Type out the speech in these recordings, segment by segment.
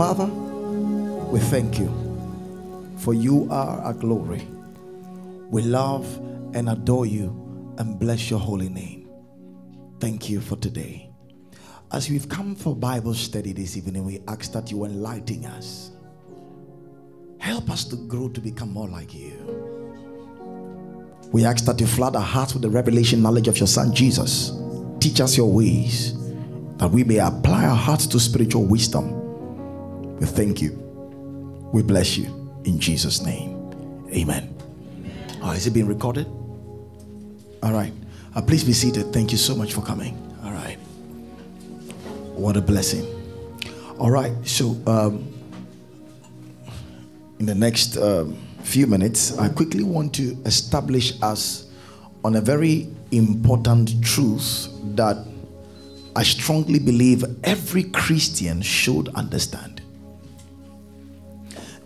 Father, we thank you for you are our glory. We love and adore you and bless your holy name. Thank you for today. As we've come for Bible study this evening, we ask that you enlighten us. Help us to grow to become more like you. We ask that you flood our hearts with the revelation knowledge of your Son Jesus. Teach us your ways, that we may apply our hearts to spiritual wisdom. We thank you. We bless you. In Jesus' name. Amen. Oh, is it being recorded? All right. Uh, please be seated. Thank you so much for coming. All right. What a blessing. All right. So, um, in the next um, few minutes, I quickly want to establish us on a very important truth that I strongly believe every Christian should understand.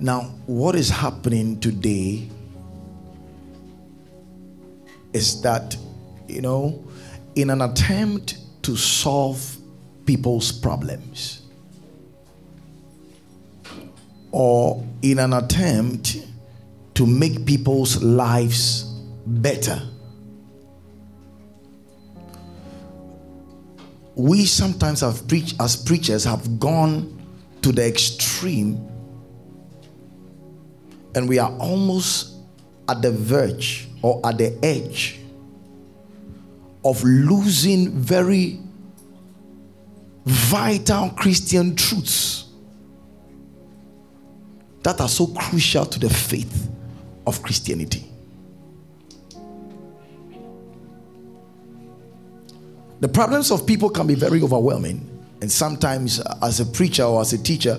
Now, what is happening today is that, you know, in an attempt to solve people's problems, or in an attempt to make people's lives better, we sometimes have preached as preachers have gone to the extreme and we are almost at the verge or at the edge of losing very vital Christian truths that are so crucial to the faith of Christianity. The problems of people can be very overwhelming, and sometimes, as a preacher or as a teacher,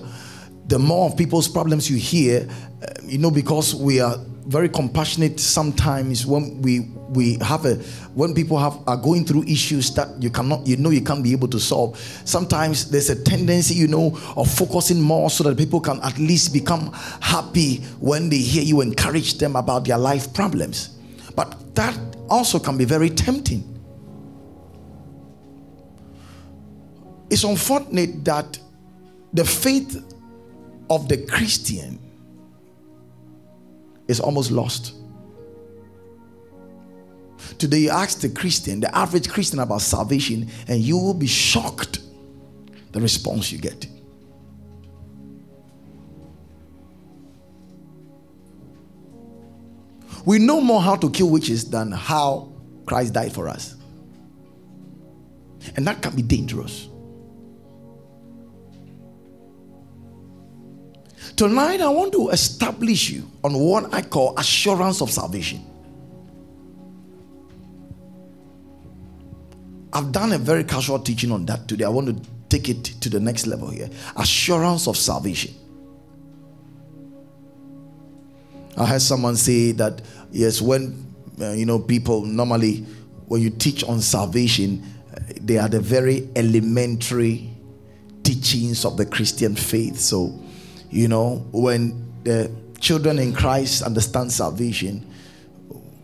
the more of people's problems you hear, uh, you know, because we are very compassionate sometimes when we we have a when people have are going through issues that you cannot you know you can't be able to solve. Sometimes there's a tendency you know of focusing more so that people can at least become happy when they hear you encourage them about their life problems. But that also can be very tempting. It's unfortunate that the faith of the Christian is almost lost. Today, you ask the Christian, the average Christian, about salvation, and you will be shocked the response you get. We know more how to kill witches than how Christ died for us. And that can be dangerous. Tonight, I want to establish you on what I call assurance of salvation. I've done a very casual teaching on that today. I want to take it to the next level here assurance of salvation. I heard someone say that, yes, when uh, you know people normally, when you teach on salvation, they are the very elementary teachings of the Christian faith. So you know, when the children in Christ understand salvation,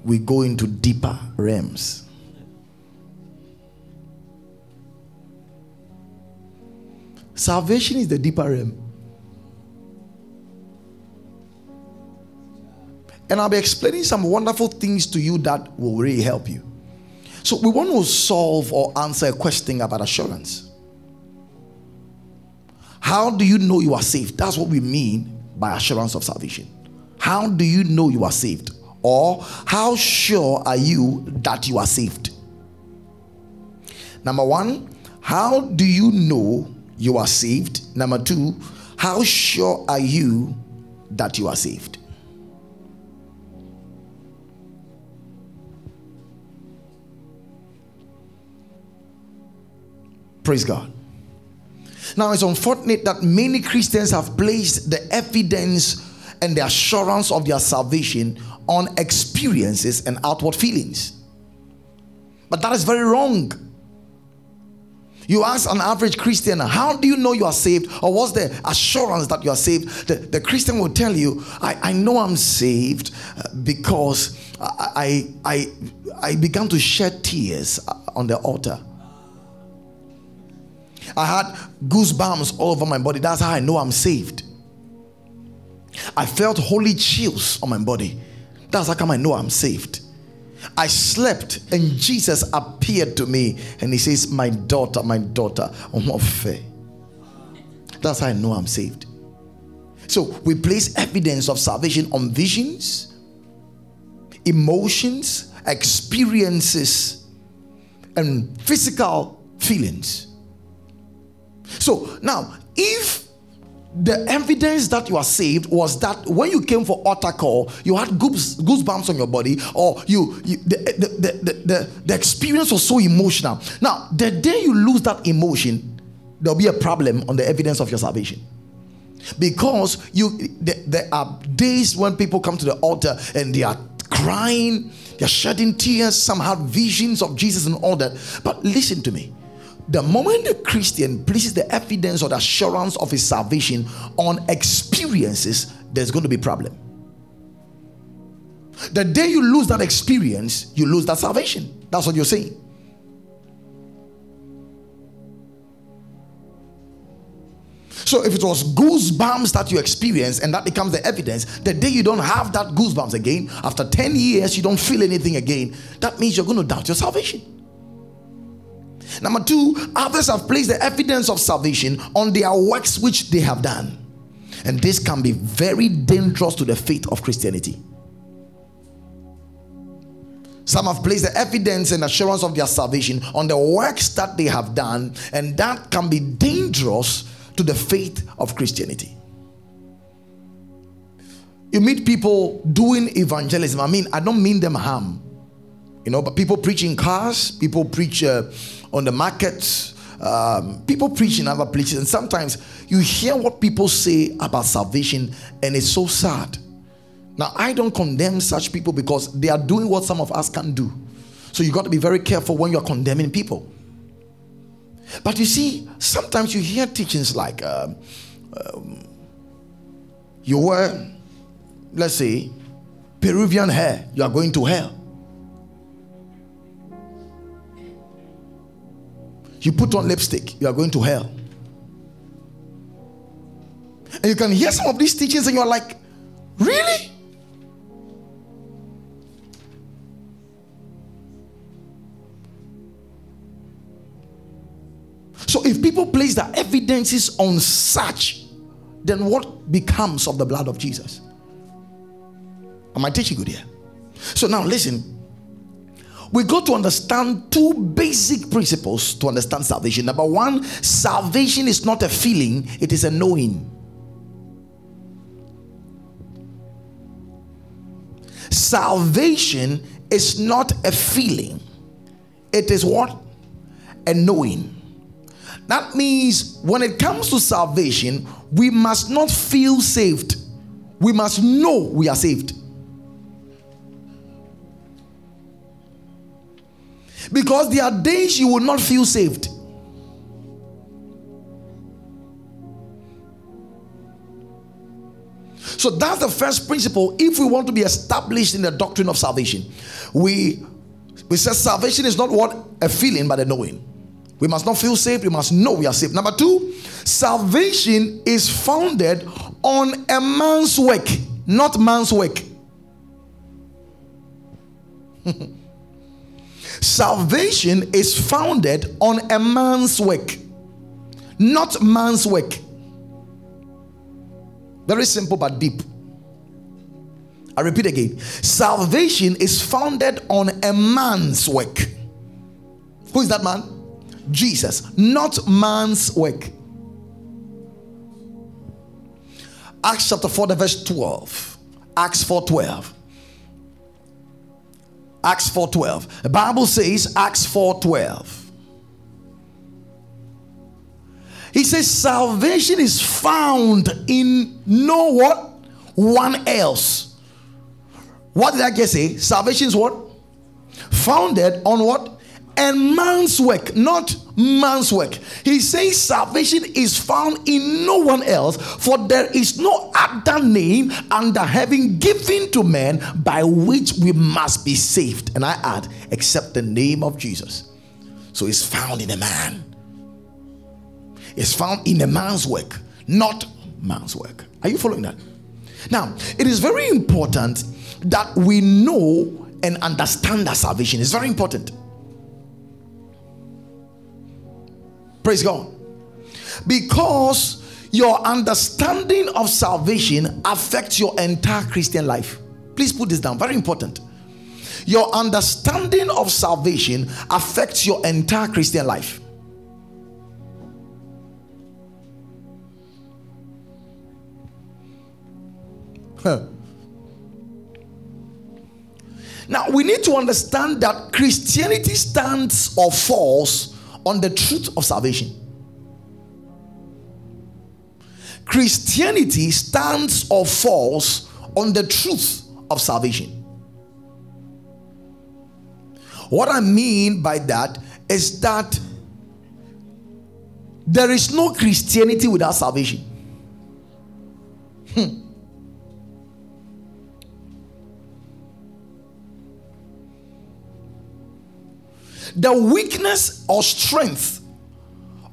we go into deeper realms. Salvation is the deeper realm. And I'll be explaining some wonderful things to you that will really help you. So, we want to solve or answer a question about assurance. How do you know you are saved? That's what we mean by assurance of salvation. How do you know you are saved? Or how sure are you that you are saved? Number one, how do you know you are saved? Number two, how sure are you that you are saved? Praise God. Now, it's unfortunate that many Christians have placed the evidence and the assurance of their salvation on experiences and outward feelings. But that is very wrong. You ask an average Christian, how do you know you are saved? Or what's the assurance that you are saved? The, the Christian will tell you, I, I know I'm saved uh, because I, I, I began to shed tears uh, on the altar. I had goosebumps all over my body. That's how I know I'm saved. I felt holy chills on my body. That's how come I know I'm saved. I slept and Jesus appeared to me and he says, My daughter, my daughter, That's how I know I'm saved. So we place evidence of salvation on visions, emotions, experiences, and physical feelings. So now, if the evidence that you are saved was that when you came for altar call, you had goose, goosebumps on your body, or you, you the, the, the, the, the experience was so emotional. Now, the day you lose that emotion, there'll be a problem on the evidence of your salvation. Because you there are days when people come to the altar and they are crying, they're shedding tears, some have visions of Jesus and all that. But listen to me the moment the Christian places the evidence or the assurance of his salvation on experiences, there's going to be problem. The day you lose that experience, you lose that salvation. That's what you're saying. So if it was goosebumps that you experience and that becomes the evidence, the day you don't have that goosebumps again, after 10 years, you don't feel anything again, that means you're going to doubt your salvation. Number two, others have placed the evidence of salvation on their works which they have done. And this can be very dangerous to the faith of Christianity. Some have placed the evidence and assurance of their salvation on the works that they have done, and that can be dangerous to the faith of Christianity. You meet people doing evangelism. I mean, I don't mean them harm, you know, but people preach in cars, people preach. Uh, on the markets. Um, people preach in other places, and sometimes you hear what people say about salvation, and it's so sad. Now, I don't condemn such people because they are doing what some of us can do. So you got to be very careful when you're condemning people. But you see, sometimes you hear teachings like um, um, you were, let's say, Peruvian hair, you are going to hell. You put on lipstick, you are going to hell. And you can hear some of these teachings and you're like, really? So if people place their evidences on such, then what becomes of the blood of Jesus? Am I teaching good here? So now listen, we got to understand two basic principles to understand salvation. Number one, salvation is not a feeling, it is a knowing. Salvation is not a feeling, it is what? A knowing. That means when it comes to salvation, we must not feel saved, we must know we are saved. Because there are days you will not feel saved. So that's the first principle if we want to be established in the doctrine of salvation. We we say salvation is not what a feeling but a knowing. We must not feel saved, we must know we are saved. Number 2, salvation is founded on a man's work, not man's work. Salvation is founded on a man's work, not man's work. Very simple but deep. I repeat again salvation is founded on a man's work. Who is that man? Jesus, not man's work. Acts chapter 4, verse 12. Acts 4 12. Acts 4:12. The Bible says Acts 4:12. He says salvation is found in no what? One else. What did I just say? Salvation is what? Founded on what? And man's work, not man's work. He says salvation is found in no one else, for there is no other name under heaven given to man by which we must be saved. And I add, except the name of Jesus. So it's found in a man. It's found in a man's work, not man's work. Are you following that? Now, it is very important that we know and understand that salvation. It's very important. Praise God. Because your understanding of salvation affects your entire Christian life. Please put this down. Very important. Your understanding of salvation affects your entire Christian life. Huh. Now, we need to understand that Christianity stands or falls on the truth of salvation. Christianity stands or falls on the truth of salvation. What I mean by that is that there is no Christianity without salvation. Hmm. The weakness or strength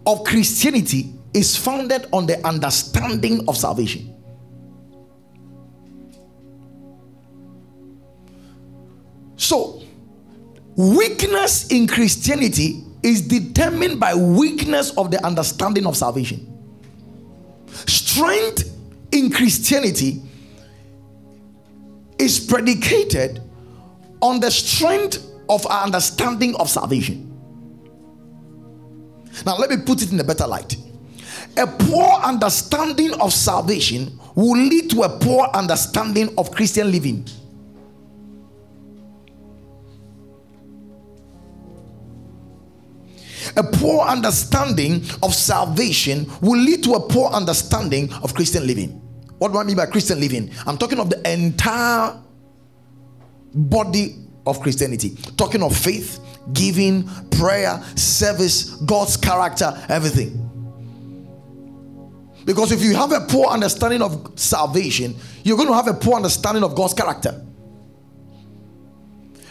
of Christianity is founded on the understanding of salvation. So, weakness in Christianity is determined by weakness of the understanding of salvation. Strength in Christianity is predicated on the strength of our understanding of salvation. Now, let me put it in a better light. A poor understanding of salvation will lead to a poor understanding of Christian living. A poor understanding of salvation will lead to a poor understanding of Christian living. What do I mean by Christian living? I'm talking of the entire body of Christianity. Talking of faith, giving, prayer, service, God's character, everything. Because if you have a poor understanding of salvation, you're going to have a poor understanding of God's character.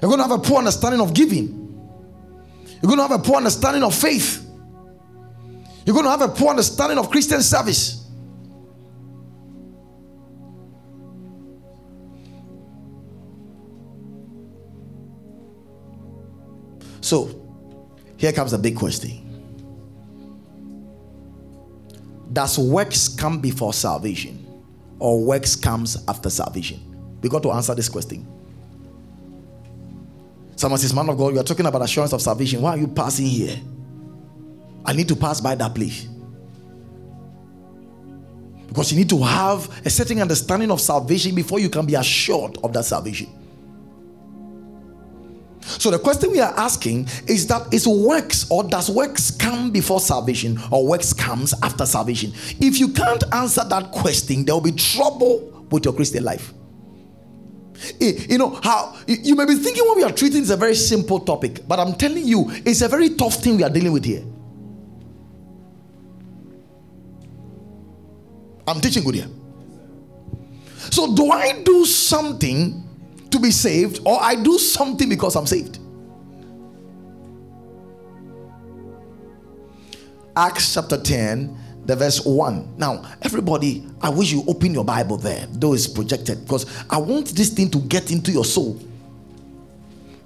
You're going to have a poor understanding of giving. You're going to have a poor understanding of faith. You're going to have a poor understanding of Christian service. So, here comes the big question Does works come before salvation or works comes after salvation? We got to answer this question. Someone says, Man of God, you are talking about assurance of salvation. Why are you passing here? I need to pass by that place. Because you need to have a certain understanding of salvation before you can be assured of that salvation. So the question we are asking is that is works or does works come before salvation or works comes after salvation? If you can't answer that question, there will be trouble with your Christian life. Eh, you know how you may be thinking what we are treating is a very simple topic, but I'm telling you, it's a very tough thing we are dealing with here. I'm teaching good here. So, do I do something to be saved, or I do something because I'm saved? Acts chapter 10 the verse 1. Now, everybody, I wish you open your Bible there, though it's projected, because I want this thing to get into your soul.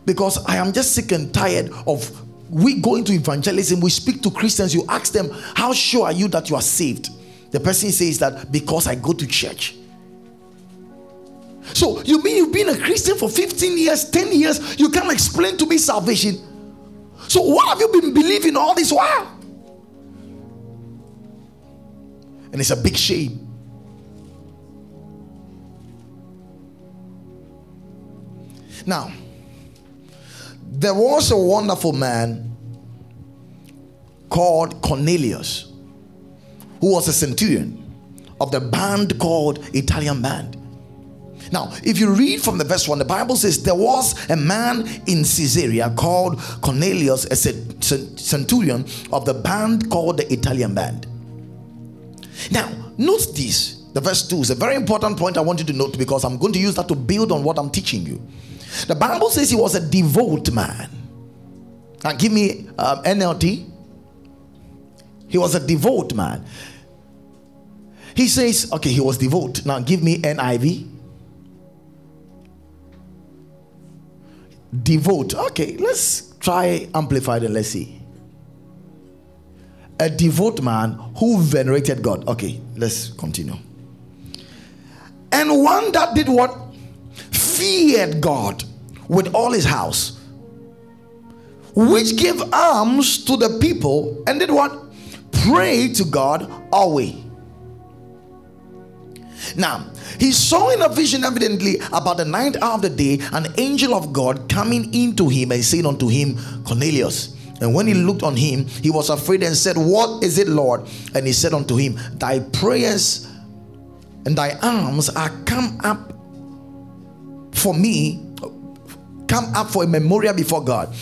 Because I am just sick and tired of we go into evangelism, we speak to Christians, you ask them, How sure are you that you are saved? The person says that because I go to church. So, you mean you've been a Christian for 15 years, 10 years, you can't explain to me salvation? So, what have you been believing all this while? And it's a big shame. Now, there was a wonderful man called Cornelius who was a centurion of the band called Italian Band. Now, if you read from the verse 1, the Bible says there was a man in Caesarea called Cornelius, a centurion of the band called the Italian Band. Now, note this. The verse 2 is a very important point I want you to note because I'm going to use that to build on what I'm teaching you. The Bible says he was a devout man. Now, give me um, NLT. He was a devout man. He says, okay, he was devout. Now give me NIV. Devote. Okay, let's try amplified and let's see. A devout man who venerated God. Okay, let's continue. And one that did what? Feared God with all his house, which gave alms to the people and did what? Pray to God always. Now, he saw in a vision evidently about the ninth hour of the day an angel of God coming into him and saying unto him, Cornelius. And when he looked on him, he was afraid and said, What is it, Lord? And he said unto him, Thy prayers and thy alms are come up for me, come up for a memorial before God.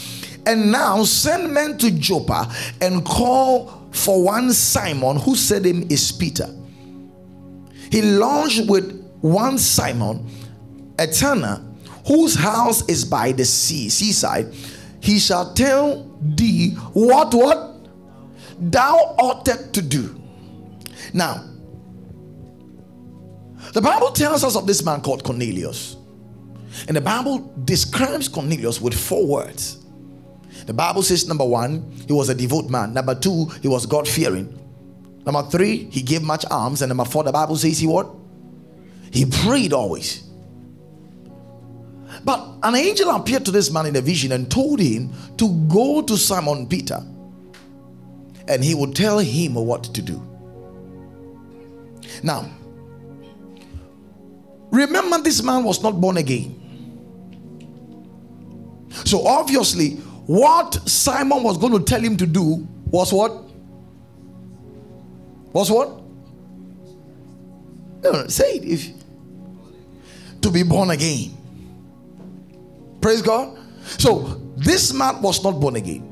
And now send men to Joppa and call for one Simon, who said him is Peter. He lodged with one Simon, a tanner, whose house is by the sea, seaside. He shall tell thee what what thou oughtest to do. Now, the Bible tells us of this man called Cornelius. And the Bible describes Cornelius with four words. The Bible says, number one, he was a devout man. Number two, he was God fearing. Number three, he gave much alms. And number four, the Bible says he what? He prayed always. But an angel appeared to this man in a vision and told him to go to Simon Peter and he would tell him what to do. Now, remember, this man was not born again. So, obviously, what Simon was going to tell him to do was what? Was what? No, no, say it. If to be born again. Praise God. So this man was not born again.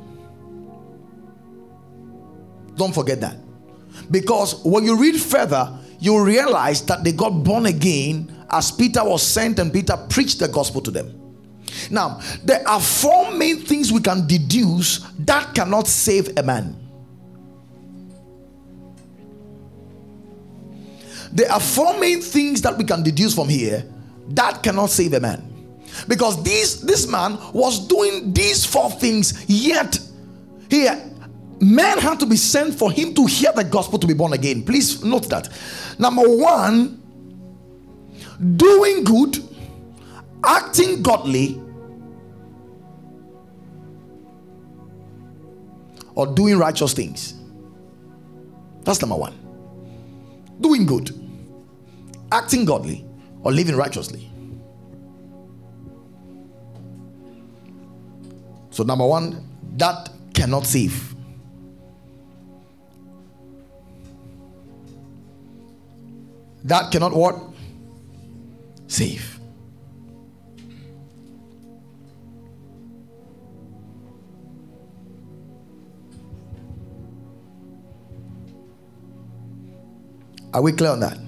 Don't forget that. Because when you read further, you realize that they got born again as Peter was sent and Peter preached the gospel to them. Now, there are four main things we can deduce that cannot save a man. There are four main things that we can deduce from here that cannot save a man. Because this, this man was doing these four things, yet here men had to be sent for him to hear the gospel to be born again. Please note that. Number one, doing good, acting godly, or doing righteous things. That's number one. Doing good, acting godly, or living righteously. So, number one, that cannot save. That cannot what? Save. Are we clear on that?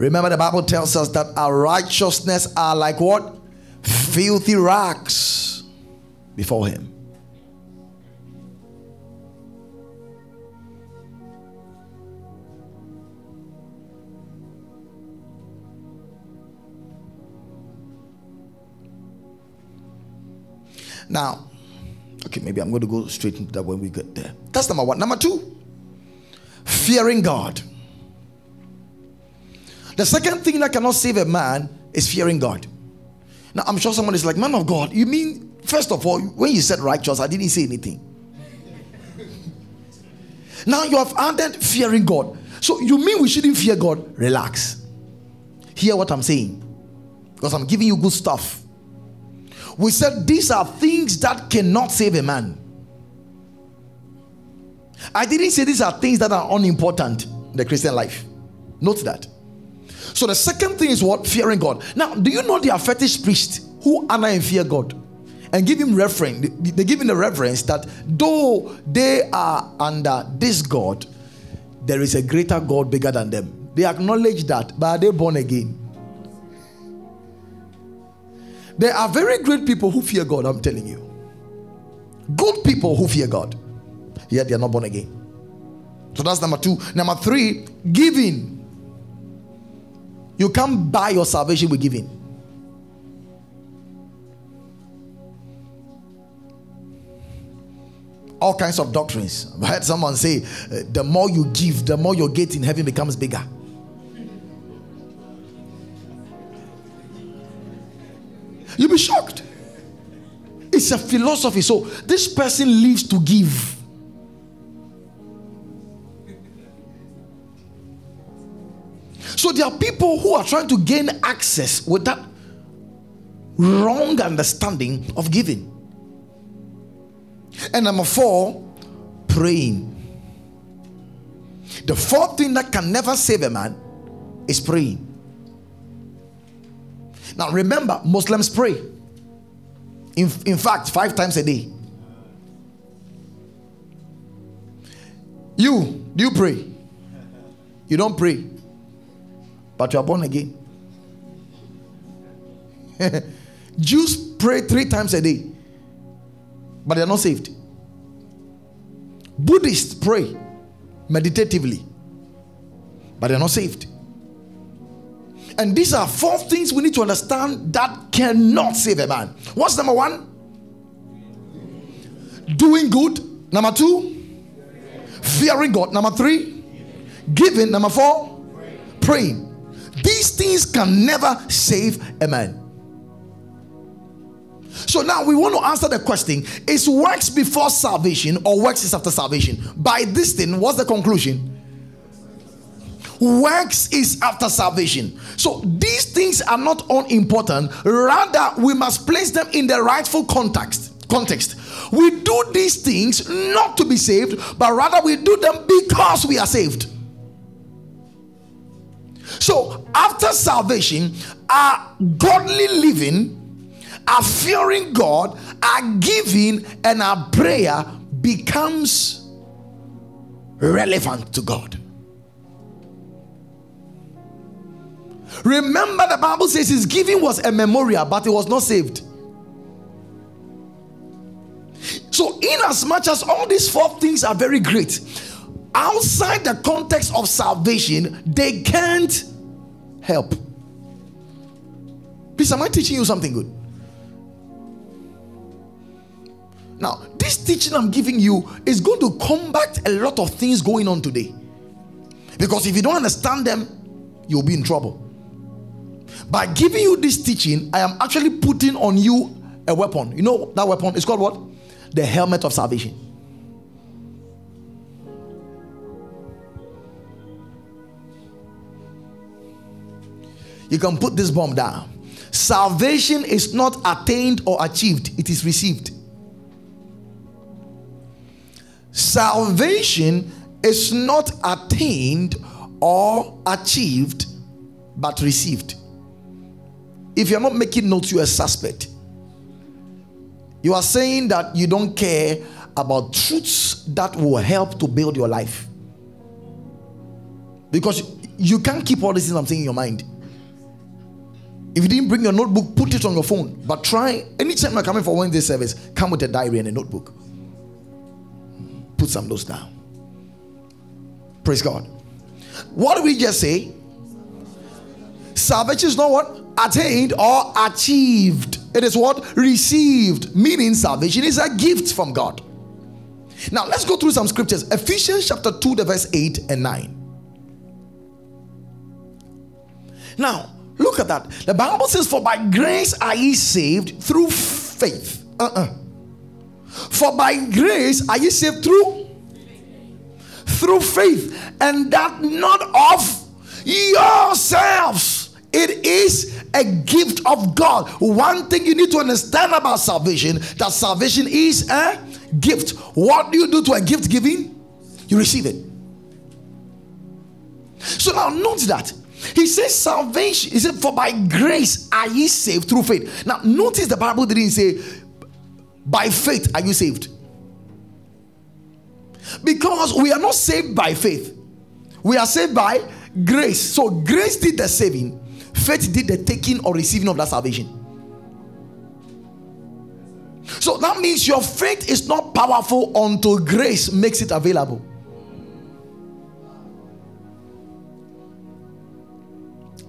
Remember, the Bible tells us that our righteousness are like what? Filthy rags before Him. Now, okay, maybe I'm going to go straight into that when we get there. That's number one. Number two, fearing God. The second thing that cannot save a man is fearing God. Now, I'm sure someone is like, Man of God, you mean, first of all, when you said righteous, I didn't say anything. now you have added fearing God. So you mean we shouldn't fear God? Relax. Hear what I'm saying. Because I'm giving you good stuff. We said these are things that cannot save a man. I didn't say these are things that are unimportant in the Christian life. Note that. So the second thing is what? Fearing God. Now, do you know there are fetish priests who honor and fear God? And give him reference. They give him the reverence that though they are under this God, there is a greater God bigger than them. They acknowledge that, but are they born again? There are very great people who fear God, I'm telling you. Good people who fear God. yet they are not born again. So that's number two. Number three, giving. You can't buy your salvation with giving. All kinds of doctrines. I heard someone say, uh, the more you give, the more your gate in heaven becomes bigger. You'll be shocked. It's a philosophy. So this person lives to give. So there are people who are trying to gain access with that wrong understanding of giving. And number four, praying. The fourth thing that can never save a man is praying. Now remember, Muslims pray. In, in fact, five times a day. You, do you pray? You don't pray but you are born again. Jews pray three times a day, but they are not saved. Buddhists pray meditatively, but they are not saved. And these are four things we need to understand that cannot save a man. What's number one? Doing good. Number two, fearing God. Number three, giving. Number four, praying. These things can never save a man. So now we want to answer the question is works before salvation or works is after salvation? By this thing, what's the conclusion? Works is after salvation. So these things are not unimportant. Rather, we must place them in the rightful context. Context. We do these things not to be saved, but rather we do them because we are saved. So, after salvation, our godly living, our fearing God, our giving, and our prayer becomes relevant to God. Remember, the Bible says his giving was a memorial, but he was not saved. So, in as much as all these four things are very great, outside the context of salvation, they can't help. Please, am I teaching you something good? Now, this teaching I'm giving you is going to combat a lot of things going on today. Because if you don't understand them, you'll be in trouble. By giving you this teaching, I am actually putting on you a weapon. You know that weapon? It's called what? The helmet of salvation. You can put this bomb down. Salvation is not attained or achieved, it is received. Salvation is not attained or achieved, but received. If you're not making notes, you're a suspect. You are saying that you don't care about truths that will help to build your life. Because you can't keep all these things I'm saying in your mind. If you didn't bring your notebook, put it on your phone. But try anytime you're coming for Wednesday service, come with a diary and a notebook. Put some notes down. Praise God. What did we just say? Salvation is not what? Attained or achieved. It is what? Received. Meaning salvation is a gift from God. Now let's go through some scriptures. Ephesians chapter 2, the verse 8 and 9. Now, Look at that. The Bible says, For by grace are ye saved through faith. Uh-uh. For by grace are ye saved through through faith, and that not of yourselves. It is a gift of God. One thing you need to understand about salvation that salvation is a gift. What do you do to a gift giving? You receive it. So now note that he says salvation. He said, For by grace are ye saved through faith. Now, notice the Bible didn't say, By faith are you saved. Because we are not saved by faith, we are saved by grace. So, grace did the saving, faith did the taking or receiving of that salvation. So that means your faith is not powerful until grace makes it available.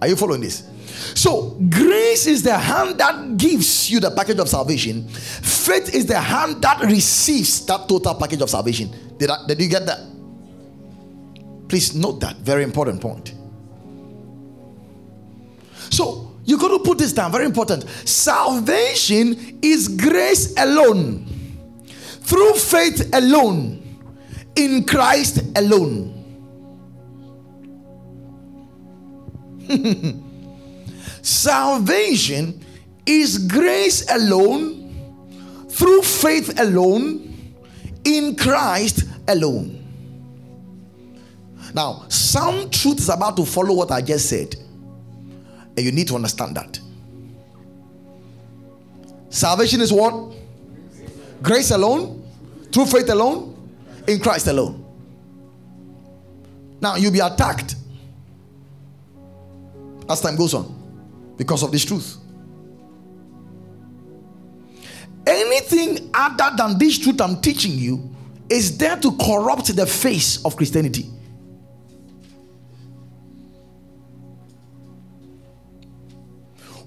Are you following this? So, grace is the hand that gives you the package of salvation. Faith is the hand that receives that total package of salvation. Did, I, did you get that? Please note that. Very important point. So, you got to put this down. Very important. Salvation is grace alone, through faith alone, in Christ alone. Salvation is grace alone, through faith alone, in Christ alone. Now, some truth is about to follow what I just said, and you need to understand that. Salvation is what? Grace alone, through faith alone, in Christ alone. Now, you'll be attacked as time goes on because of this truth. Anything other than this truth I'm teaching you is there to corrupt the face of Christianity.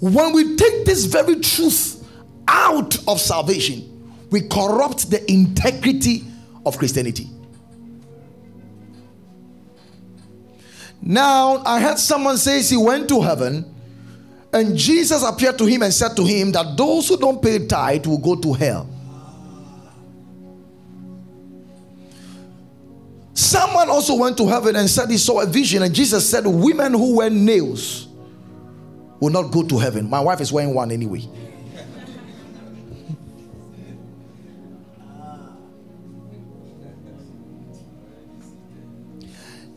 When we take this very truth out of salvation, we corrupt the integrity of Christianity. Now, I heard someone say he went to heaven and Jesus appeared to him and said to him that those who don't pay tithe will go to hell. Someone also went to heaven and said he saw a vision, and Jesus said, Women who wear nails will not go to heaven. My wife is wearing one anyway.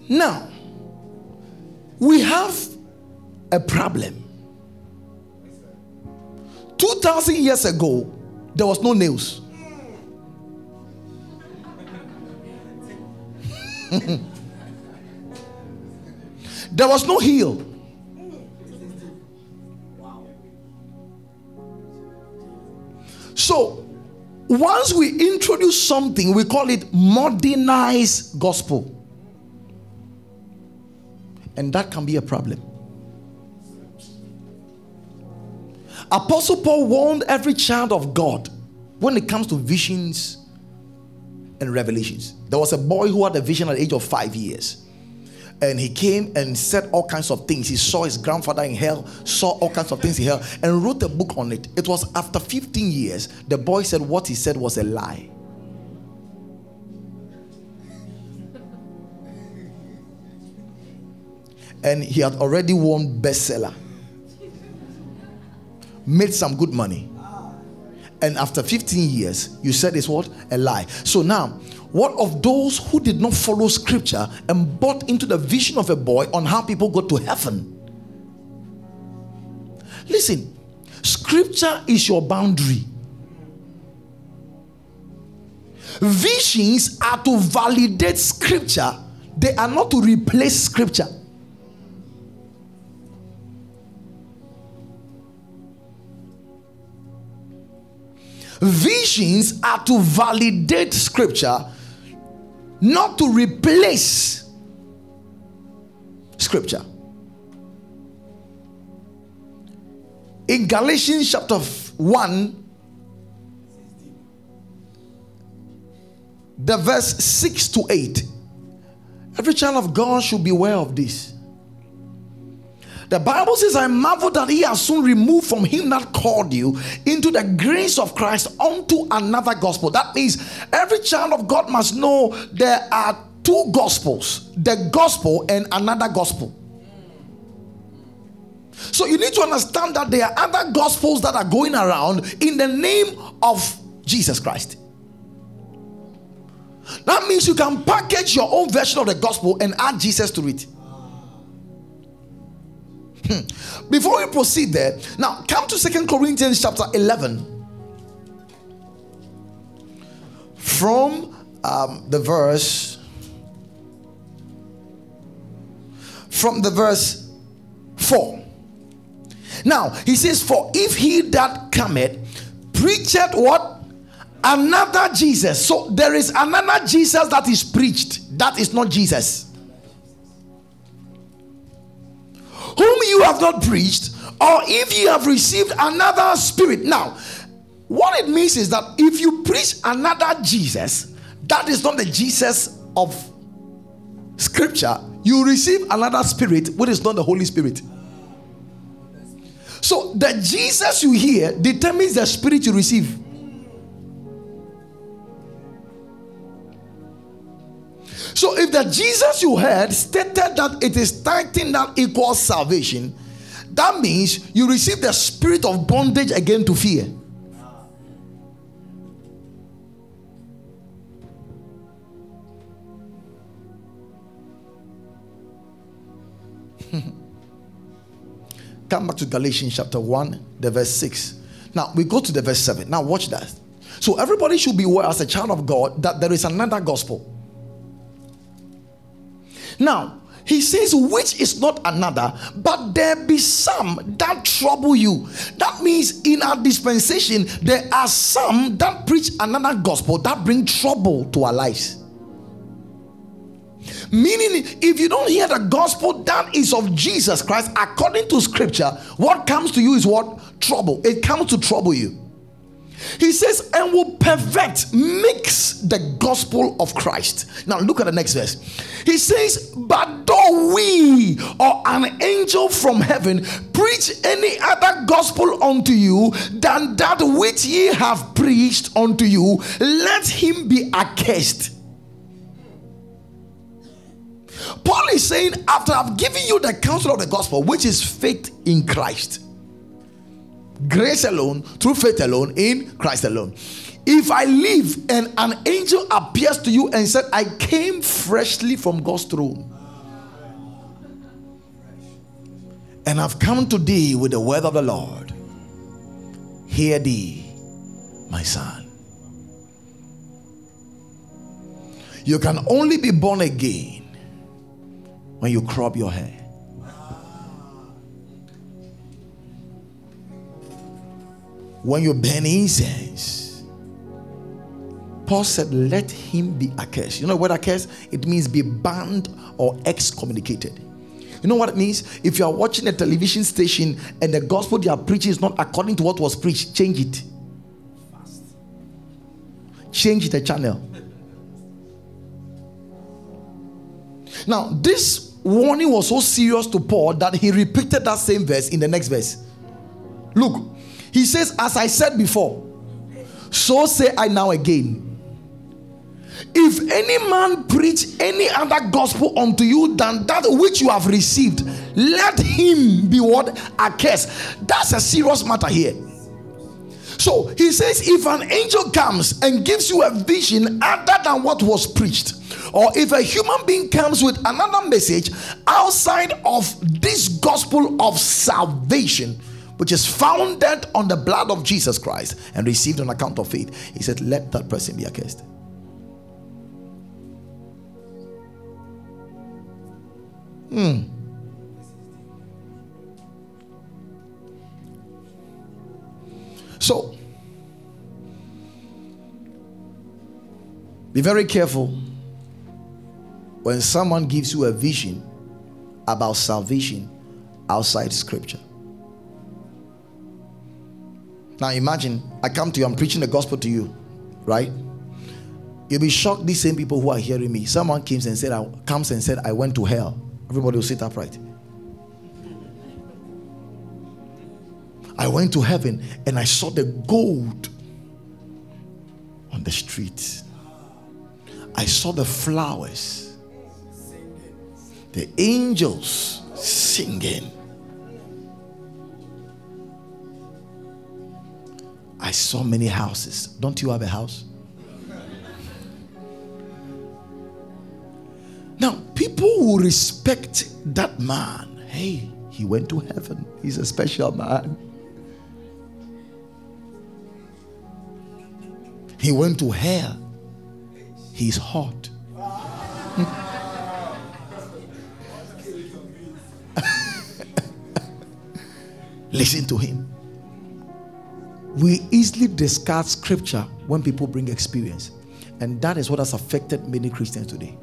now, we have a problem. 2000 years ago, there was no nails. there was no heel. So, once we introduce something, we call it modernized gospel and that can be a problem. Apostle Paul warned every child of God when it comes to visions and revelations. There was a boy who had a vision at the age of five years. And he came and said all kinds of things. He saw his grandfather in hell, saw all kinds of things in hell, and wrote a book on it. It was after 15 years, the boy said what he said was a lie. And he had already won bestseller. Made some good money. And after 15 years you said it's what? A lie. So now what of those who did not follow scripture and bought into the vision of a boy on how people go to heaven? Listen scripture is your boundary. Visions are to validate scripture. They are not to replace scripture Visions are to validate scripture, not to replace scripture. In Galatians chapter 1, the verse 6 to 8, every child of God should be aware of this. The Bible says, I marvel that he has soon removed from him that called you into the grace of Christ unto another gospel. That means every child of God must know there are two gospels the gospel and another gospel. So you need to understand that there are other gospels that are going around in the name of Jesus Christ. That means you can package your own version of the gospel and add Jesus to it. Hmm. Before we proceed there, now come to Second Corinthians chapter 11. From um, the verse, from the verse 4. Now he says, For if he that cometh preacheth what? another Jesus. So there is another Jesus that is preached. That is not Jesus. Whom you have not preached, or if you have received another spirit. Now, what it means is that if you preach another Jesus, that is not the Jesus of scripture. You receive another spirit, which is not the Holy Spirit. So the Jesus you hear determines the spirit you receive. So if the Jesus you heard stated that it is tithing that equals salvation, that means you receive the spirit of bondage again to fear. Come back to Galatians chapter 1, the verse 6. Now we go to the verse 7. Now watch that. So everybody should be aware as a child of God that there is another gospel. Now, he says, which is not another, but there be some that trouble you. That means in our dispensation, there are some that preach another gospel that bring trouble to our lives. Meaning, if you don't hear the gospel that is of Jesus Christ according to scripture, what comes to you is what? Trouble. It comes to trouble you. He says, and will perfect, mix the gospel of Christ. Now look at the next verse. He says, but though we or an angel from heaven preach any other gospel unto you than that which ye have preached unto you, let him be accursed. Paul is saying, after I've given you the counsel of the gospel, which is faith in Christ grace alone, through faith alone, in Christ alone. If I live and an angel appears to you and said, I came freshly from God's throne, and I've come to thee with the word of the Lord, hear thee, my son. You can only be born again when you crop your hair. When you burn incense. Paul said, Let him be accursed. You know what accursed? It means be banned or excommunicated. You know what it means? If you are watching a television station and the gospel they are preaching is not according to what was preached, change it. Change the channel. Now, this warning was so serious to Paul that he repeated that same verse in the next verse. Look, he says, As I said before, so say I now again. If any man preach any other gospel unto you than that which you have received, let him be what? Accursed. That's a serious matter here. So he says, if an angel comes and gives you a vision other than what was preached, or if a human being comes with another message outside of this gospel of salvation, which is founded on the blood of Jesus Christ and received on account of faith, he said, Let that person be accursed. Hmm. So, be very careful when someone gives you a vision about salvation outside scripture. Now imagine I come to you, I'm preaching the gospel to you, right? You'll be shocked. These same people who are hearing me. Someone comes and said, I, comes and said, I went to hell. Everybody will sit upright. I went to heaven and I saw the gold on the street. I saw the flowers, the angels singing. I saw many houses. Don't you have a house? Now, people will respect that man. Hey, he went to heaven. He's a special man. He went to hell. He's hot. Listen to him. We easily discard scripture when people bring experience. And that is what has affected many Christians today.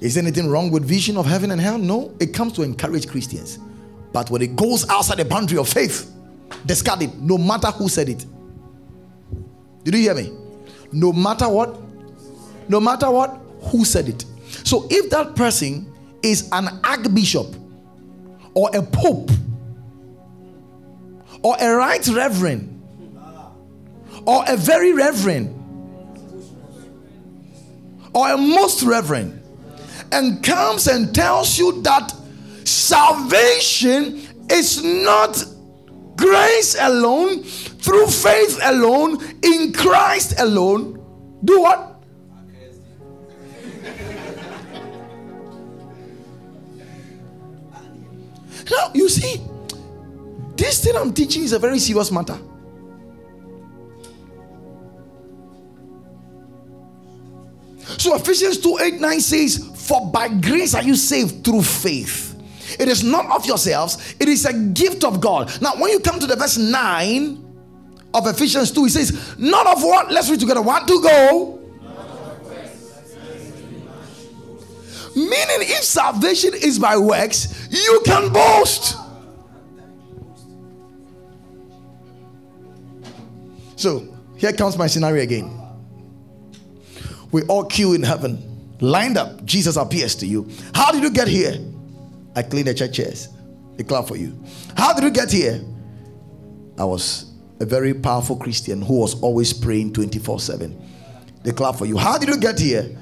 Is anything wrong with vision of heaven and hell? No, it comes to encourage Christians. But when it goes outside the boundary of faith, discard it, no matter who said it. Did you hear me? No matter what, no matter what, who said it. So if that person is an archbishop or a pope or a right reverend or a very reverend or a most reverend and comes and tells you that salvation is not grace alone, through faith alone, in Christ alone, do what? Now, you see, this thing I'm teaching is a very serious matter. So Ephesians 2 8 9 says, For by grace are you saved through faith. It is not of yourselves, it is a gift of God. Now, when you come to the verse 9 of Ephesians 2, he says, Not of what? Let's read together. One to go. Meaning, if salvation is by works, you can boast. So, here comes my scenario again. We all queue in heaven, lined up. Jesus appears to you. How did you get here? I cleaned the church chairs. They clap for you. How did you get here? I was a very powerful Christian who was always praying 24 7. They clap for you. How did you get here?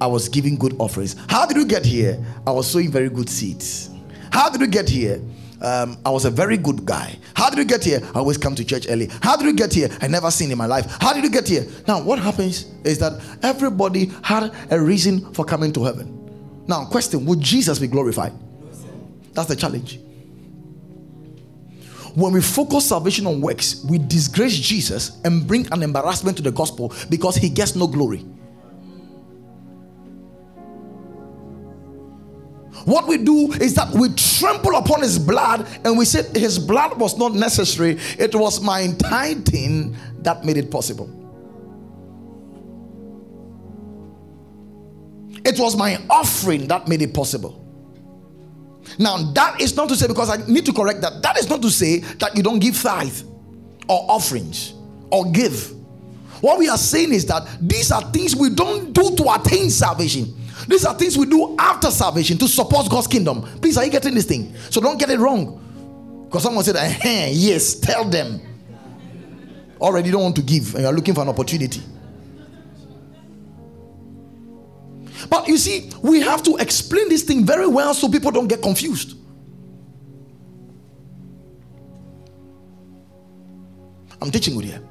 I was giving good offerings. How did you get here? I was sowing very good seeds. How did you get here? Um, I was a very good guy. How did you get here? I always come to church early. How did you get here? I never seen in my life. How did you get here? Now, what happens is that everybody had a reason for coming to heaven. Now, question Would Jesus be glorified? That's the challenge. When we focus salvation on works, we disgrace Jesus and bring an embarrassment to the gospel because he gets no glory. What we do is that we trample upon his blood and we say his blood was not necessary, it was my tithing that made it possible. It was my offering that made it possible. Now, that is not to say, because I need to correct that, that is not to say that you don't give tithe or offerings or give. What we are saying is that these are things we don't do to attain salvation. These are things we do after salvation to support God's kingdom. Please, are you getting this thing? So don't get it wrong. Because someone said, eh, yes, tell them. Already don't want to give and you're looking for an opportunity. But you see, we have to explain this thing very well so people don't get confused. I'm teaching with you.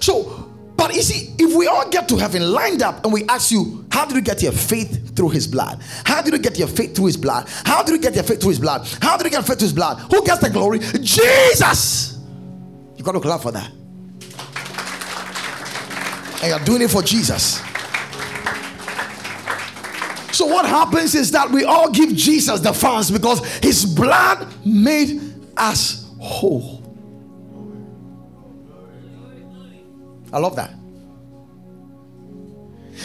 So, but you see, if we all get to heaven lined up and we ask you, how did you get your faith through his blood? How did you get your faith through his blood? How did you get your faith through his blood? How did you get faith through his blood? Who gets the glory? Jesus! You got to clap for that. And you're doing it for Jesus. So what happens is that we all give Jesus the funds because his blood made us whole. I love that.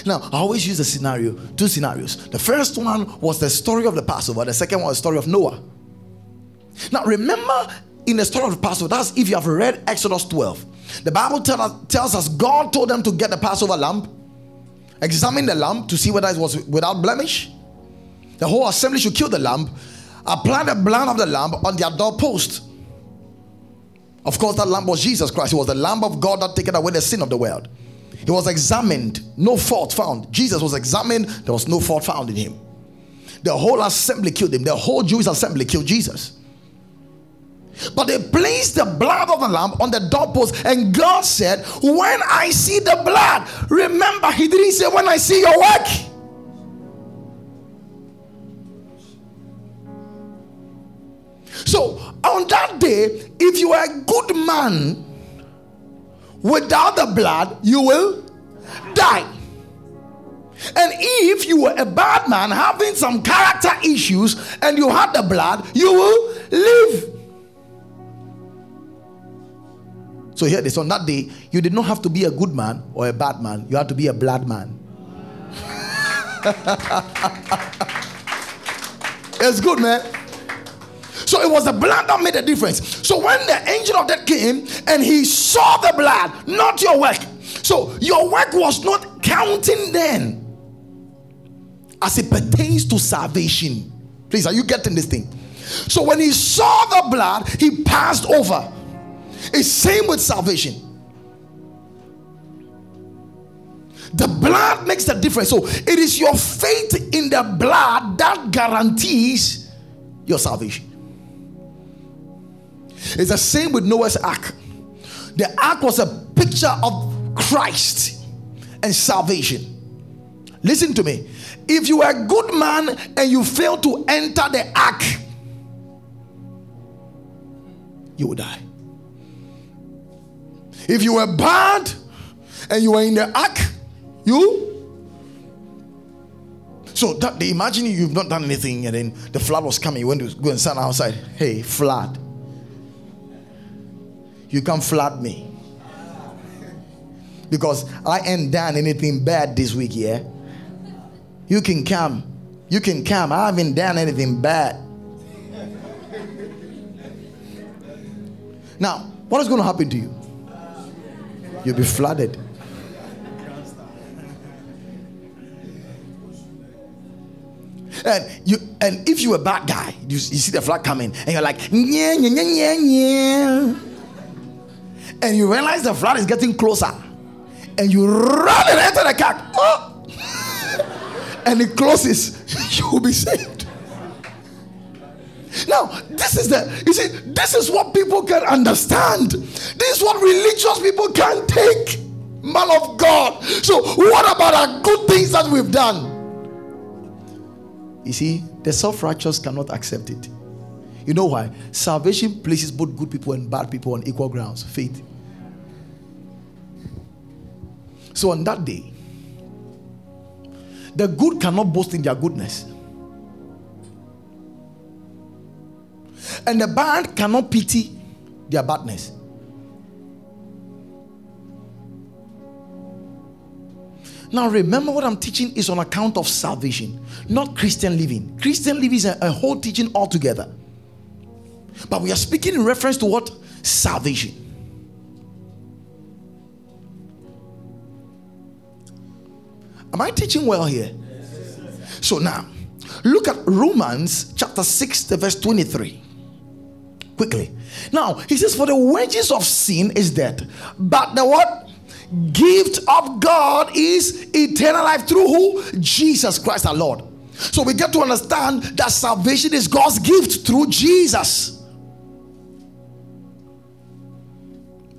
Now, I always use a scenario, two scenarios. The first one was the story of the Passover, the second one was the story of Noah. Now, remember in the story of the Passover, that's if you have read Exodus 12. The Bible tell us, tells us God told them to get the Passover lamb examine the lamb to see whether it was without blemish. The whole assembly should kill the lamb, apply the blood of the lamb on their doorpost. Of course, that lamb was Jesus Christ. He was the lamb of God that taken away the sin of the world. He was examined, no fault found. Jesus was examined, there was no fault found in him. The whole assembly killed him. The whole Jewish assembly killed Jesus. But they placed the blood of the lamb on the doorpost, and God said, When I see the blood, remember, He didn't say, When I see your work. So, on that day, if you are a good man without the blood, you will die. And if you were a bad man having some character issues and you had the blood, you will live. So here this on that day, you did not have to be a good man or a bad man, you had to be a blood man. it's good, man. So it was the blood that made a difference. So when the angel of death came and he saw the blood, not your work. So your work was not counting then as it pertains to salvation. Please, are you getting this thing? So when he saw the blood, he passed over. It's same with salvation. The blood makes the difference. So it is your faith in the blood that guarantees your salvation. It's the same with Noah's ark. The ark was a picture of Christ and salvation. Listen to me. If you are a good man and you fail to enter the ark, you will die. If you were bad and you were in the ark, you. So that they imagine you've not done anything and then the flood was coming. You went to go and stand outside. Hey, flood. You can't flood me. Because I ain't done anything bad this week, yeah? You can come. You can come. I haven't done anything bad. Now, what is going to happen to you? You'll be flooded. And you and if you're a bad guy, you, you see the flood coming, and you're like, yeah, yeah, yeah, yeah, and you realize the flood is getting closer, and you run and enter the car. Oh! and it closes, you will be saved. Now, this is the you see, this is what people can understand. This is what religious people can take. Man of God. So, what about our good things that we've done? You see, the self righteous cannot accept it. You know why? Salvation places both good people and bad people on equal grounds faith. So, on that day, the good cannot boast in their goodness. And the bad cannot pity their badness. Now, remember what I'm teaching is on account of salvation, not Christian living. Christian living is a, a whole teaching altogether. But we are speaking in reference to what? Salvation. Am I teaching well here? So now, look at Romans chapter 6, the verse 23. Quickly. Now, he says, For the wages of sin is death, but the what? Gift of God is eternal life through who? Jesus Christ our Lord. So we get to understand that salvation is God's gift through Jesus.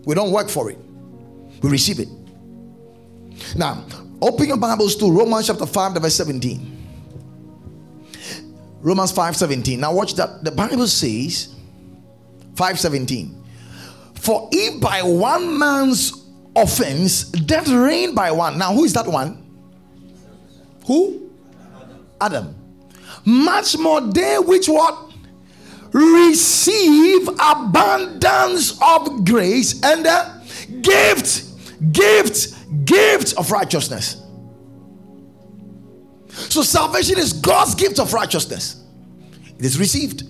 We don't work for it, we receive it. Now, Open your Bibles to Romans chapter 5, verse 17. Romans 5 17. Now watch that. The Bible says 517. For if by one man's offense death reigned by one. Now who is that one? Who? Adam. Much more they which what? Receive abundance of grace and the gift, gift, gift of righteousness. So salvation is God's gift of righteousness. It is received.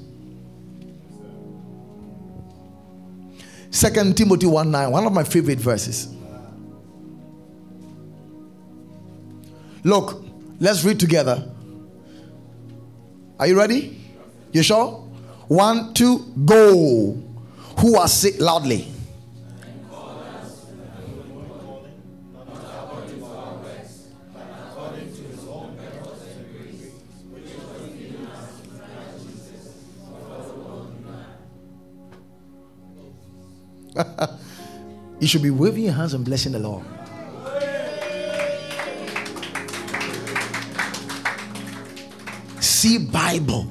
Second Timothy 1 9, one of my favorite verses. Look, let's read together. Are you ready? You sure? One, two, go. Who are sick loudly? you should be waving your hands and blessing the Lord. See Bible.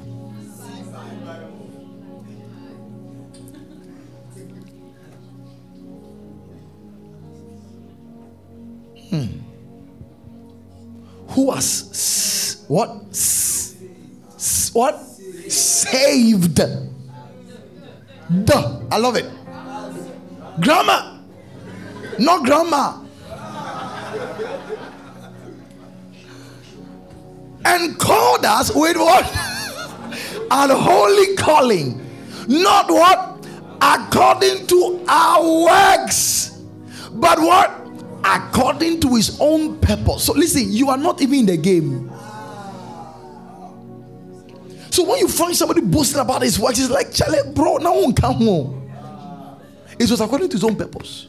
Hmm. Who was what? what? Saved. I love it. Grammar. Not grammar. And called us with what? An holy calling. Not what? According to our works. But what? According to his own purpose. So listen, you are not even in the game. So when you find somebody boasting about his works, it's like, Charlie, bro, no one come home. It was according to his own purpose.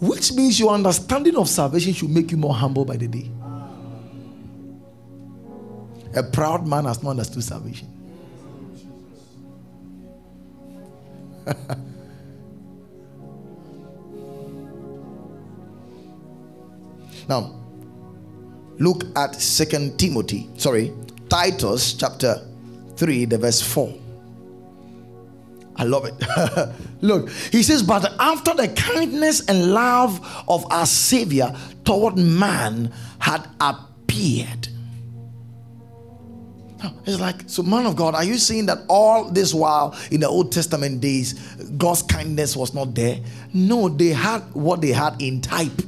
Which means your understanding of salvation should make you more humble by the day. A proud man has not understood salvation. now, look at Second Timothy, sorry, Titus chapter 3, the verse 4. I love it. Look, he says, But after the kindness and love of our Savior toward man had appeared. It's like, so man of God, are you saying that all this while in the Old Testament days, God's kindness was not there? No, they had what they had in type.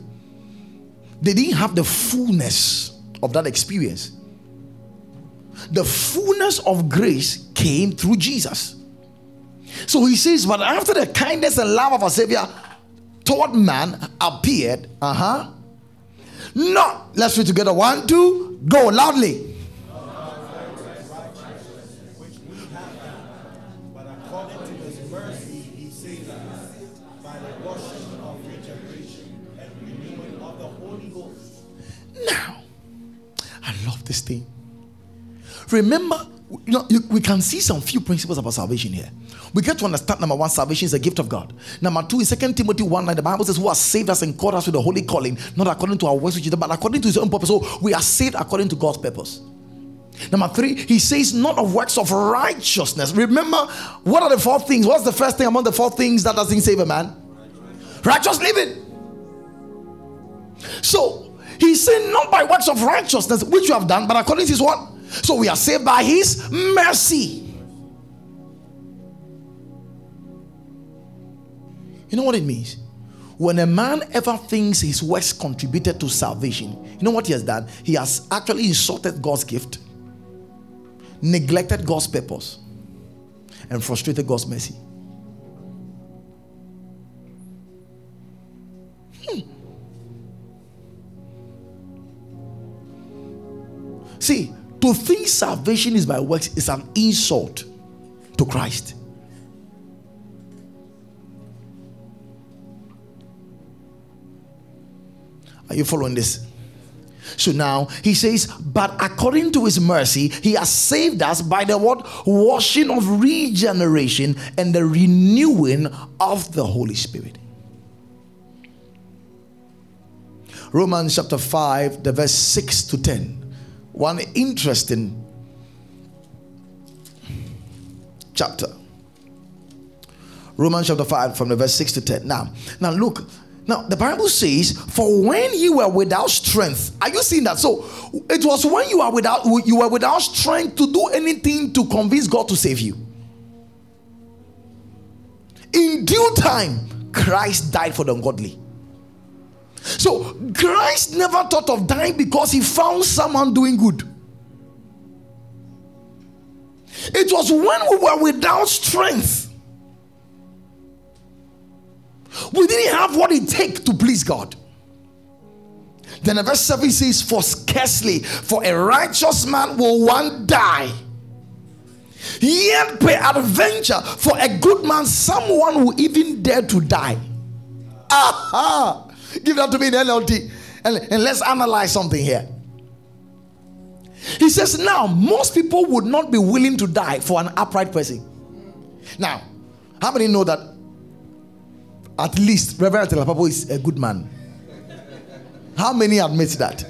They didn't have the fullness of that experience. The fullness of grace came through Jesus. So he says, But after the kindness and love of our Savior toward man appeared, uh huh. No, let's read together. One, two, go loudly. Now, I love this thing. Remember, you know, you, we can see some few principles about salvation here. We get to understand number one, salvation is a gift of God. Number two is Second Timothy 1 9. The Bible says, Who has saved us and called us with a holy calling, not according to our works, which is but according to his own purpose. So we are saved according to God's purpose. Number three, he says, not of works of righteousness. Remember, what are the four things? What's the first thing among the four things that doesn't save a man? Righteous living. So he's saying, not by works of righteousness, which you have done, but according to his what? So we are saved by his mercy. You know what it means? When a man ever thinks his works contributed to salvation, you know what he has done? He has actually insulted God's gift, neglected God's purpose, and frustrated God's mercy. Hmm. See, to think salvation is by works is an insult to Christ. Are you following this? So now he says, but according to his mercy, he has saved us by the what? Washing of regeneration and the renewing of the Holy Spirit. Romans chapter 5, the verse 6 to 10. One interesting chapter. Romans chapter 5 from the verse 6 to 10. Now, now look, now, the Bible says, For when you were without strength, are you seeing that? So it was when you are without you were without strength to do anything to convince God to save you. In due time, Christ died for the ungodly. So Christ never thought of dying because he found someone doing good. It was when we were without strength we didn't have what it takes to please God. Then the verse 7 says, For scarcely for a righteous man will one die. Yet peradventure for a good man, someone will even dare to die. Aha! Give that to me in NLT. And, and let's analyze something here. He says, Now, most people would not be willing to die for an upright person. Now, how many know that at least Reverend Telapapo is a good man. How many admit that?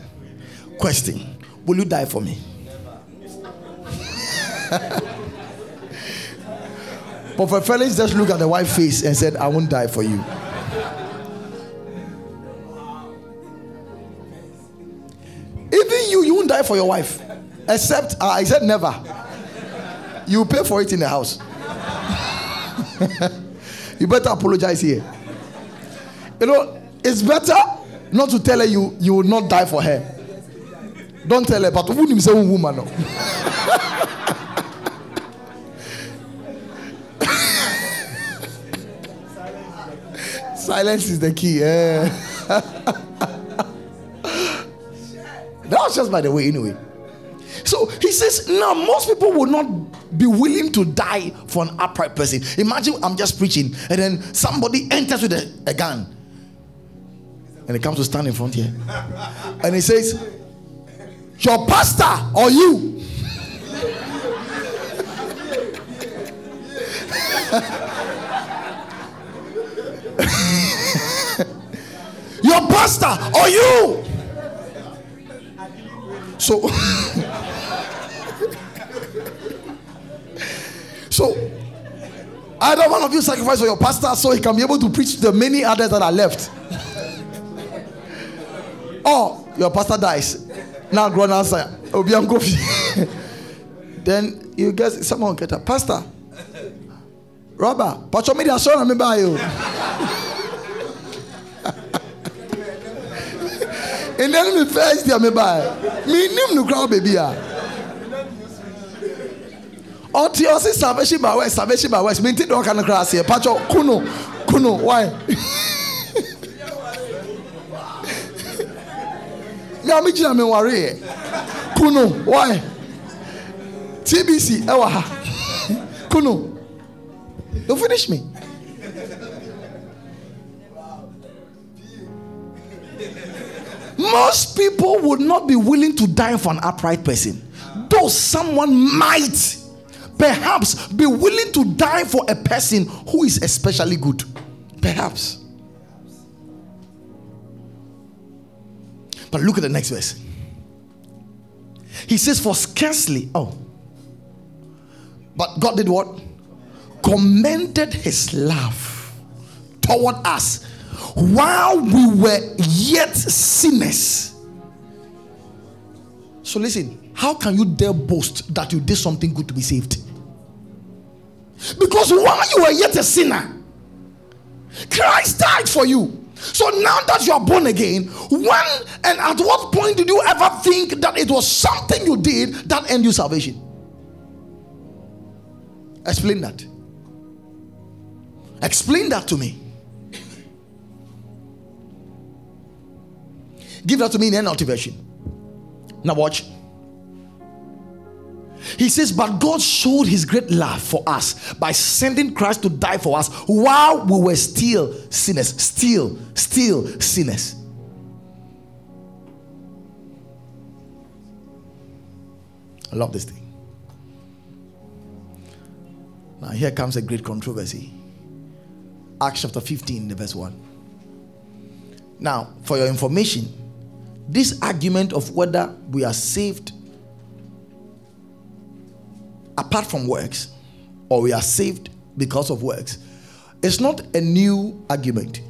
Question Will you die for me? but for Felix just looked at the white face and said, I won't die for you. Even you, you won't die for your wife. Except, uh, I said never. You pay for it in the house. you better apologize here. You know, it's better not to tell her you, you will not die for her. Don't tell her, but who say woman? No. Silence is the key. Yeah. that was just by the way, anyway. So he says, now most people will not be willing to die for an upright person. Imagine I'm just preaching and then somebody enters with a, a gun and he comes to stand in front here and he says, Your pastor or you? Your pastor or you? So, so either one of you sacrifice for your pastor so he can be able to preach to the many others that are left. Or your pastor dies. Now grown answer. then you guess someone get a pastor. Robber, pacho me the son me buy you. And then me first day me buy. Me nim no crowd baby ah. Ọtí ọsí salvation by west salvation by west mi n ti dọ̀ kan kra ase pacho kuno kuno why. Mi a mi gyina mi nware yɛ kuno why. TBC ɛwɔ ha kuno you finish me. Most people would not be willing to die for an upright person. Though someone might perhaps be willing to die for a person who is especially good. Perhaps. But look at the next verse. He says, For scarcely, oh, but God did what? Commended his love toward us while we were yet sinners. So listen, how can you dare boast that you did something good to be saved? Because while you were yet a sinner, Christ died for you. So now that you are born again, when and at what point did you ever think that it was something you did that earned you salvation? Explain that. Explain that to me. Give that to me in NLT version. Now watch. He says, But God showed his great love for us by sending Christ to die for us while we were still sinners. Still, still sinners. I love this thing. Now, here comes a great controversy. Acts chapter 15, verse 1. Now, for your information, this argument of whether we are saved apart from works or we are saved because of works It's not a new argument.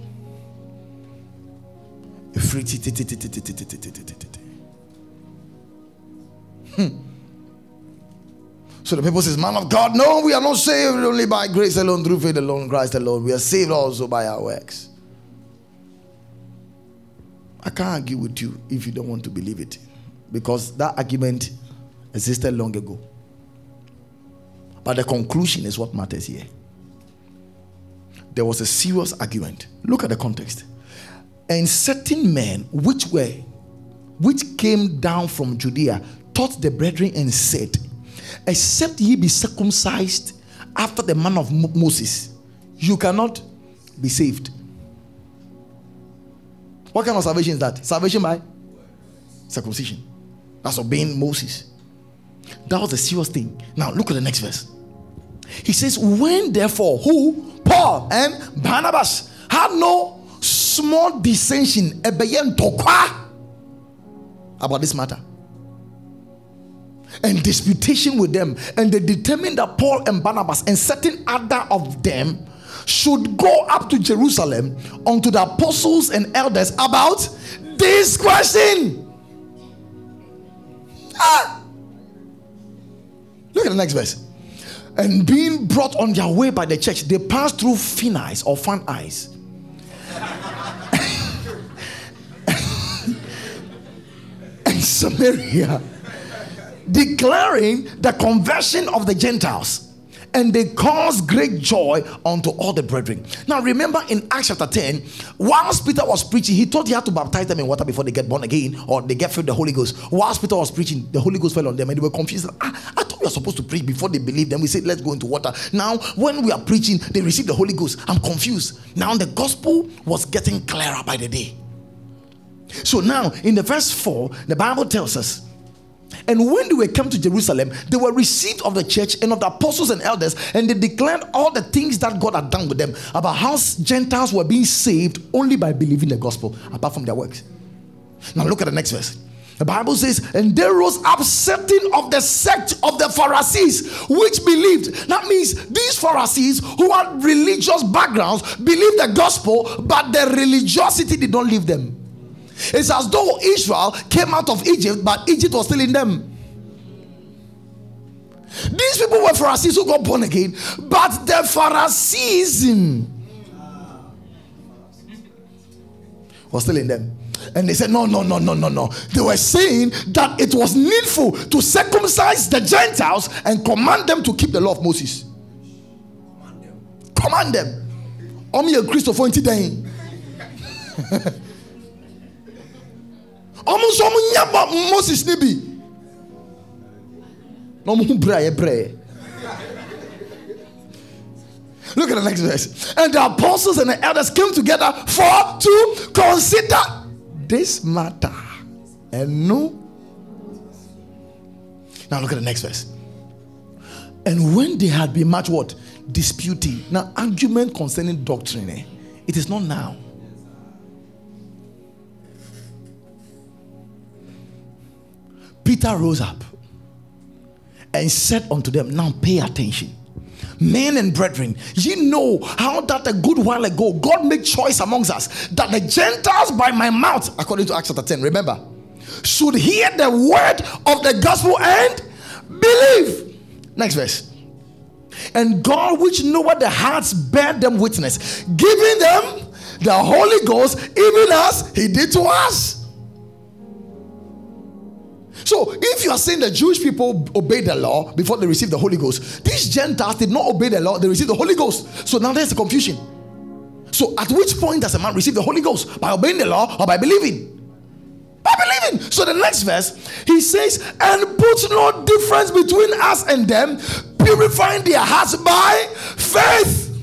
Hmm. So the people says, Man of God, no, we are not saved only by grace alone, through faith alone, Christ alone. We are saved also by our works. I can't argue with you if you don't want to believe it. Because that argument existed long ago. But the conclusion is what matters here. There was a serious argument. Look at the context. And certain men which were which came down from Judea taught the brethren and said, Except ye be circumcised after the manner of Moses, you cannot be saved. What kind of salvation is that? Salvation by circumcision. That's obeying Moses. That was a serious thing. Now look at the next verse. He says, When therefore, who? Paul and Barnabas had no small dissension about this matter and disputation with them, and they determined that Paul and Barnabas and certain other of them should go up to Jerusalem unto the apostles and elders about this question. Ah! Look at the next verse. And being brought on their way by the church, they passed through Phoenice or Fan Eyes. and Samaria, declaring the conversion of the Gentiles and they caused great joy unto all the brethren. Now, remember in Acts chapter 10, whilst Peter was preaching, he thought he had to baptize them in water before they get born again or they get filled the Holy Ghost. Whilst Peter was preaching, the Holy Ghost fell on them and they were confused. Ah, I thought we were supposed to preach before they believe. Then we said, let's go into water. Now, when we are preaching, they receive the Holy Ghost. I'm confused. Now, the gospel was getting clearer by the day. So now, in the verse 4, the Bible tells us and when they were come to Jerusalem, they were received of the church and of the apostles and elders, and they declared all the things that God had done with them about how Gentiles were being saved only by believing the gospel, apart from their works. Now look at the next verse. The Bible says, and there rose up certain of the sect of the Pharisees which believed. That means these Pharisees who had religious backgrounds believed the gospel, but their religiosity did not leave them. It's as though Israel came out of Egypt, but Egypt was still in them. These people were Pharisees who got born again, but the Phariseeism was still in them. And they said, No, no, no, no, no, no. They were saying that it was needful to circumcise the Gentiles and command them to keep the law of Moses. Command them. Command them. Omi a Christopher ɔmo nso ɔmo nya moses ne bi na ɔmo ho brɛ brɛ Look at the next verse. And the apostles and the elders came together for to consider this matter. And no. Now look at the next verse. And when they had been much what? Disputing. Now, argument concerning doctrine, eh? it is not now. Peter rose up and said unto them, Now pay attention. Men and brethren, ye know how that a good while ago God made choice amongst us that the Gentiles by my mouth, according to Acts chapter 10, remember, should hear the word of the gospel and believe. Next verse. And God, which knoweth the hearts, bear them witness, giving them the Holy Ghost, even as He did to us. So, if you are saying the Jewish people obeyed the law before they received the Holy Ghost, these Gentiles did not obey the law, they received the Holy Ghost. So now there's a confusion. So, at which point does a man receive the Holy Ghost? By obeying the law or by believing? By believing. So, the next verse, he says, and put no difference between us and them, purifying their hearts by faith.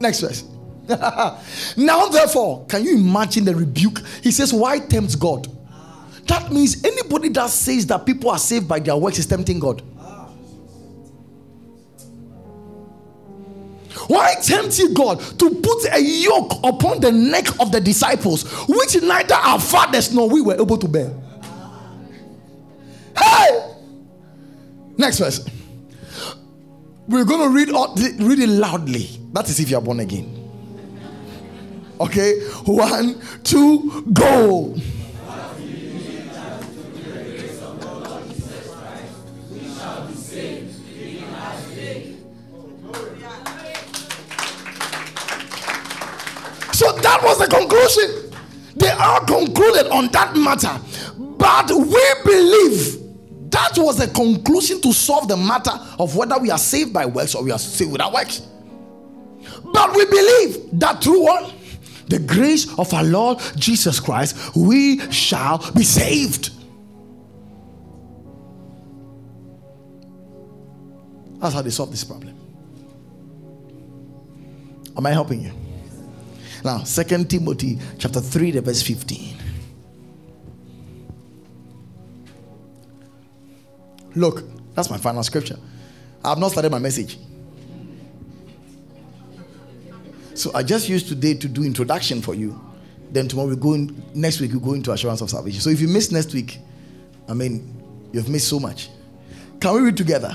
Next verse. now, therefore, can you imagine the rebuke? He says, Why tempt God? That means anybody that says that people are saved by their works is tempting God. Why tempt you God to put a yoke upon the neck of the disciples, which neither our fathers nor we were able to bear? Hey! Next verse. We're going to read, read it loudly. That is if you are born again. Okay? One, two, go. Was the conclusion. They all concluded on that matter. But we believe that was the conclusion to solve the matter of whether we are saved by works or we are saved without works. But we believe that through what? The grace of our Lord Jesus Christ, we shall be saved. That's how they solve this problem. Am I helping you? Now, Second Timothy chapter 3, the verse 15. Look, that's my final scripture. I have not started my message. So I just used today to do introduction for you. Then tomorrow we go in, next week we go into assurance of salvation. So if you miss next week, I mean, you've missed so much. Can we read together?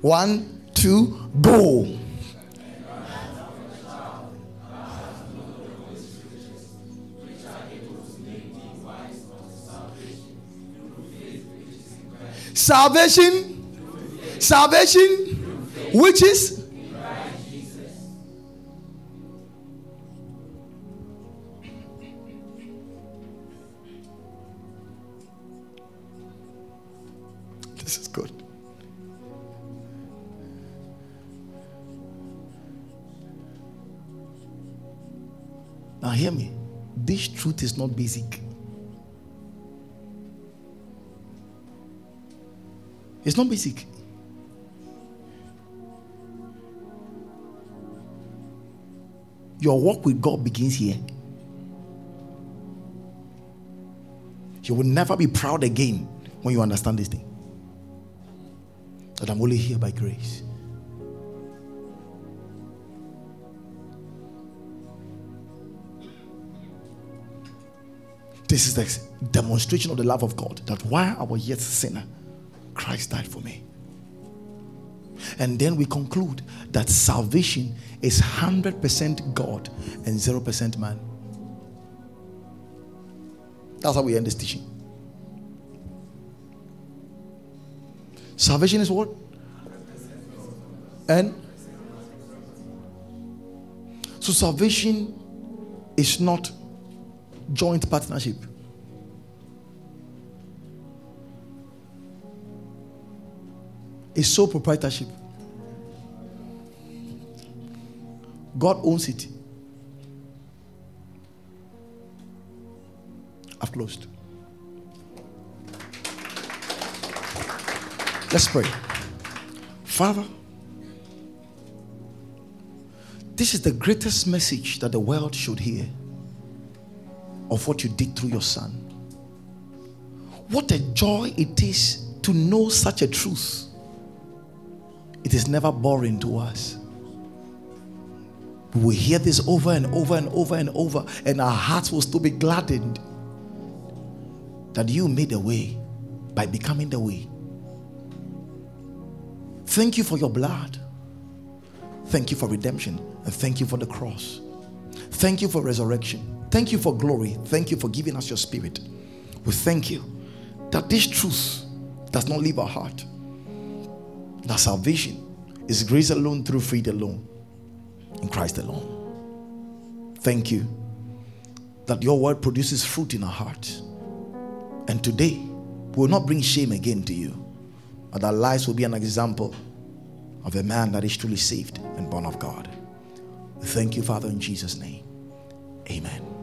One, two, go. Salvation, salvation, which is This is good. Now, hear me. This truth is not basic. It's not basic. Your walk with God begins here. You will never be proud again when you understand this thing. That I'm only here by grace. This is the demonstration of the love of God that while I was yet a sinner, Christ died for me. And then we conclude that salvation is 100% God and 0% man. That's how we end this teaching. Salvation is what? And so salvation is not joint partnership. It's sole proprietorship. God owns it. I've closed. Let's pray. Father, this is the greatest message that the world should hear of what you did through your son. What a joy it is to know such a truth. It is never boring to us. We hear this over and over and over and over, and our hearts will still be gladdened that you made a way by becoming the way. Thank you for your blood. Thank you for redemption. And thank you for the cross. Thank you for resurrection. Thank you for glory. Thank you for giving us your spirit. We thank you that this truth does not leave our heart. That salvation is grace alone through faith alone in Christ alone. Thank you that your word produces fruit in our heart. And today, we will not bring shame again to you, but our lives will be an example of a man that is truly saved and born of God. Thank you, Father, in Jesus' name. Amen.